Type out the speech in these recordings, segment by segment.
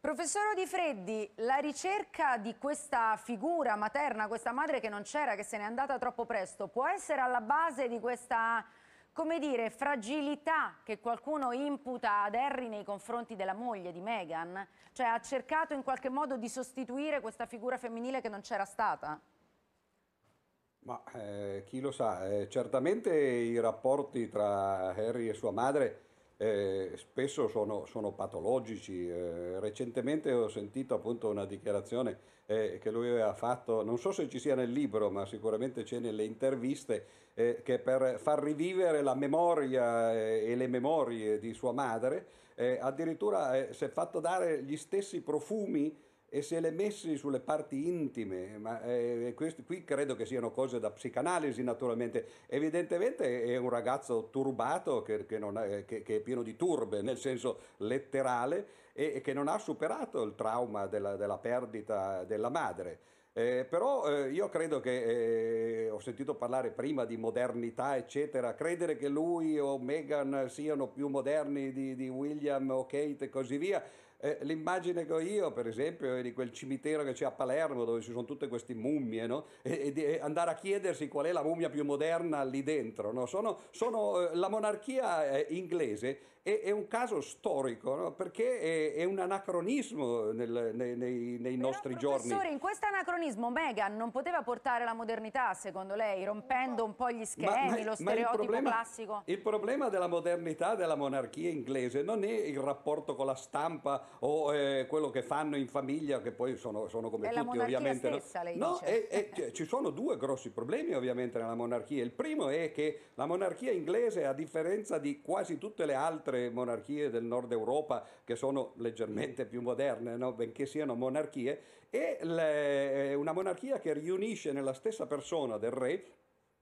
Professor Di Freddi, la ricerca di questa figura materna, questa madre che non c'era, che se n'è andata troppo presto, può essere alla base di questa, come dire, fragilità che qualcuno imputa ad Harry nei confronti della moglie di Meghan? Cioè ha cercato in qualche modo di sostituire questa figura femminile che non c'era stata? Ma eh, chi lo sa, eh, certamente i rapporti tra Harry e sua madre eh, spesso sono, sono patologici. Eh, recentemente ho sentito appunto una dichiarazione eh, che lui aveva fatto, non so se ci sia nel libro, ma sicuramente c'è nelle interviste, eh, che per far rivivere la memoria e le memorie di sua madre, addirittura si è fatto dare gli stessi profumi e se le messi sulle parti intime, ma eh, questi, qui credo che siano cose da psicanalisi naturalmente, evidentemente è un ragazzo turbato che, che, è, che, che è, pieno di turbe nel senso letterale e, e che non ha superato il trauma della, della perdita della madre. Eh, però eh, io credo che, eh, ho sentito parlare prima di modernità, eccetera, credere che lui o Meghan siano più moderni di, di William o Kate e così via, eh, l'immagine che ho io, per esempio, è di quel cimitero che c'è a Palermo dove ci sono tutte queste mummie, no? e, e, andare a chiedersi qual è la mummia più moderna lì dentro. No? Sono, sono, eh, la monarchia eh, inglese è, è, un caso storico no? perché è, è, un anacronismo nel, nei, nei, nei nostri giorni. Professore, in questo anacronismo Meghan non poteva portare la modernità, secondo lei, rompendo un po' gli schemi, ma, ma, lo stereotipo il problema, classico? Il problema della modernità della monarchia inglese non è il rapporto con la stampa o eh, quello che fanno in famiglia, che poi sono, sono come è tutti ovviamente. Stessa, no, no è, è, cioè, ci sono due grossi problemi ovviamente nella monarchia. Il primo è che la monarchia inglese, a differenza di quasi tutte le altre monarchie del nord Europa, che sono leggermente più moderne, no? benché siano monarchie, è le, una monarchia che riunisce nella stessa persona del re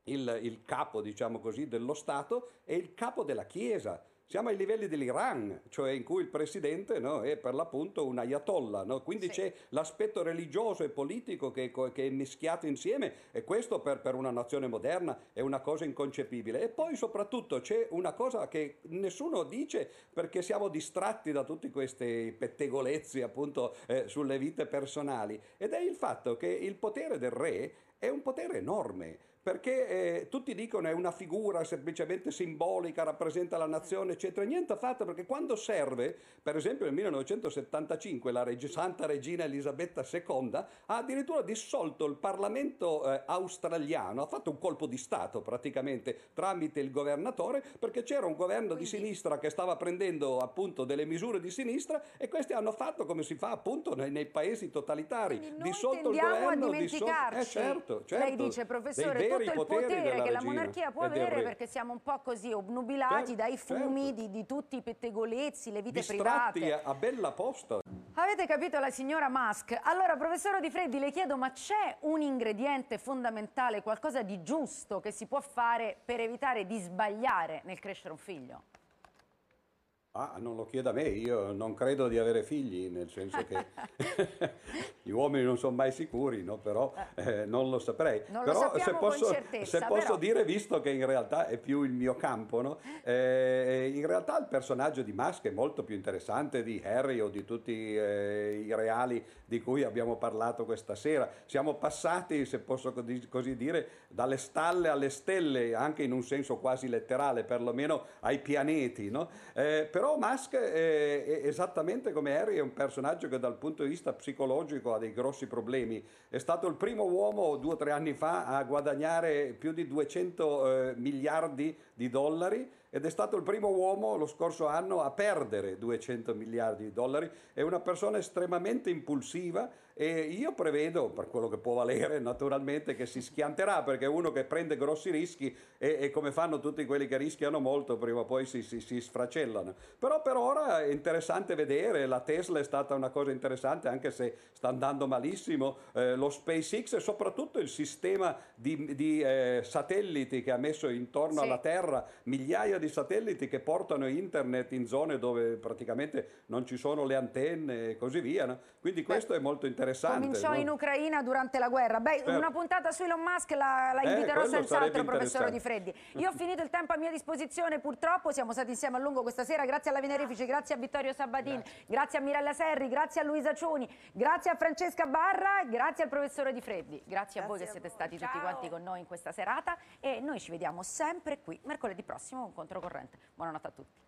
il, il capo, diciamo così, dello Stato e il capo della Chiesa siamo ai livelli dell'Iran, cioè in cui il presidente no, è per l'appunto un ayatollah, no? quindi sì. c'è l'aspetto religioso e politico che, che, è mischiato insieme e questo per, per, una nazione moderna è una cosa inconcepibile. E poi soprattutto c'è una cosa che nessuno dice perché siamo distratti da tutti questi pettegolezzi appunto eh, sulle vite personali ed è il fatto che il potere del re è un potere enorme perché eh, tutti dicono è una figura semplicemente simbolica, rappresenta la nazione, eccetera. Niente affatto, perché quando serve, per esempio nel 1975 la reg- Santa Regina Elisabetta II ha addirittura dissolto il Parlamento eh, australiano, ha fatto un colpo di Stato praticamente tramite il governatore, perché c'era un governo Quindi... di sinistra che stava prendendo appunto delle misure di sinistra e questi hanno fatto come si fa appunto nei, nei paesi totalitari, dissolto il governo, dissolto... Eh, certo, certo. Lei dice professore tutto il potere che la monarchia può avere perché siamo un po' così obnubilati certo, dai fumi di, di, tutti i pettegolezzi, le vite Distratti private. a bella posta. Avete capito la signora Musk? Allora, professore Di Freddi, le chiedo, ma c'è un ingrediente fondamentale, qualcosa di giusto che si può fare per evitare di sbagliare nel crescere un figlio? Ah, non lo chieda a me, io non credo di avere figli, nel senso che gli uomini non sono mai sicuri, no? però eh, non lo saprei. Non però lo se posso, se posso dire, visto che in realtà è più il mio campo, no? eh, in realtà il personaggio di Musk è molto più interessante di Harry o di tutti eh, i reali di cui abbiamo parlato questa sera. Siamo passati, se posso così dire, dalle stalle alle stelle, anche in un senso quasi letterale, perlomeno ai pianeti. No? Eh, però però Musk, è, è esattamente come Harry, è un personaggio che dal punto di vista psicologico ha dei grossi problemi. È stato il primo uomo due o tre anni fa a guadagnare più di 200 eh, miliardi di dollari ed è stato il primo uomo lo scorso anno a perdere 200 miliardi di dollari. È una persona estremamente impulsiva e io prevedo, per quello che può valere naturalmente, che si schianterà perché è uno che prende grossi rischi e, e, come fanno tutti quelli che rischiano molto, prima o poi si, si, si sfracellano. Però per ora è interessante vedere, la Tesla è stata una cosa interessante anche se sta andando malissimo, eh, lo SpaceX e soprattutto il sistema di, di eh, satelliti che ha messo intorno sì. alla Terra migliaia di satelliti che portano internet in zone dove praticamente non ci sono le antenne e così via. No? Quindi questo Beh, è molto interessante interessante. Cominciò no? in Ucraina durante la guerra. Beh, per... una puntata su Elon Musk la, la eh, inviterò eh, senz'altro, professore Di Freddi. Io ho finito il tempo a mia disposizione, purtroppo siamo stati insieme a lungo questa sera. Grazie alla Venerifici, grazie a Vittorio Sabatini, grazie. grazie. a Mirella Serri, grazie a Luisa Cioni, grazie a Francesca Barra, grazie al professore Di Freddi. Grazie, grazie a voi che siete stati Ciao. tutti quanti con noi in questa serata e noi ci vediamo sempre qui mercoledì prossimo con Controcorrente. Buonanotte a tutti.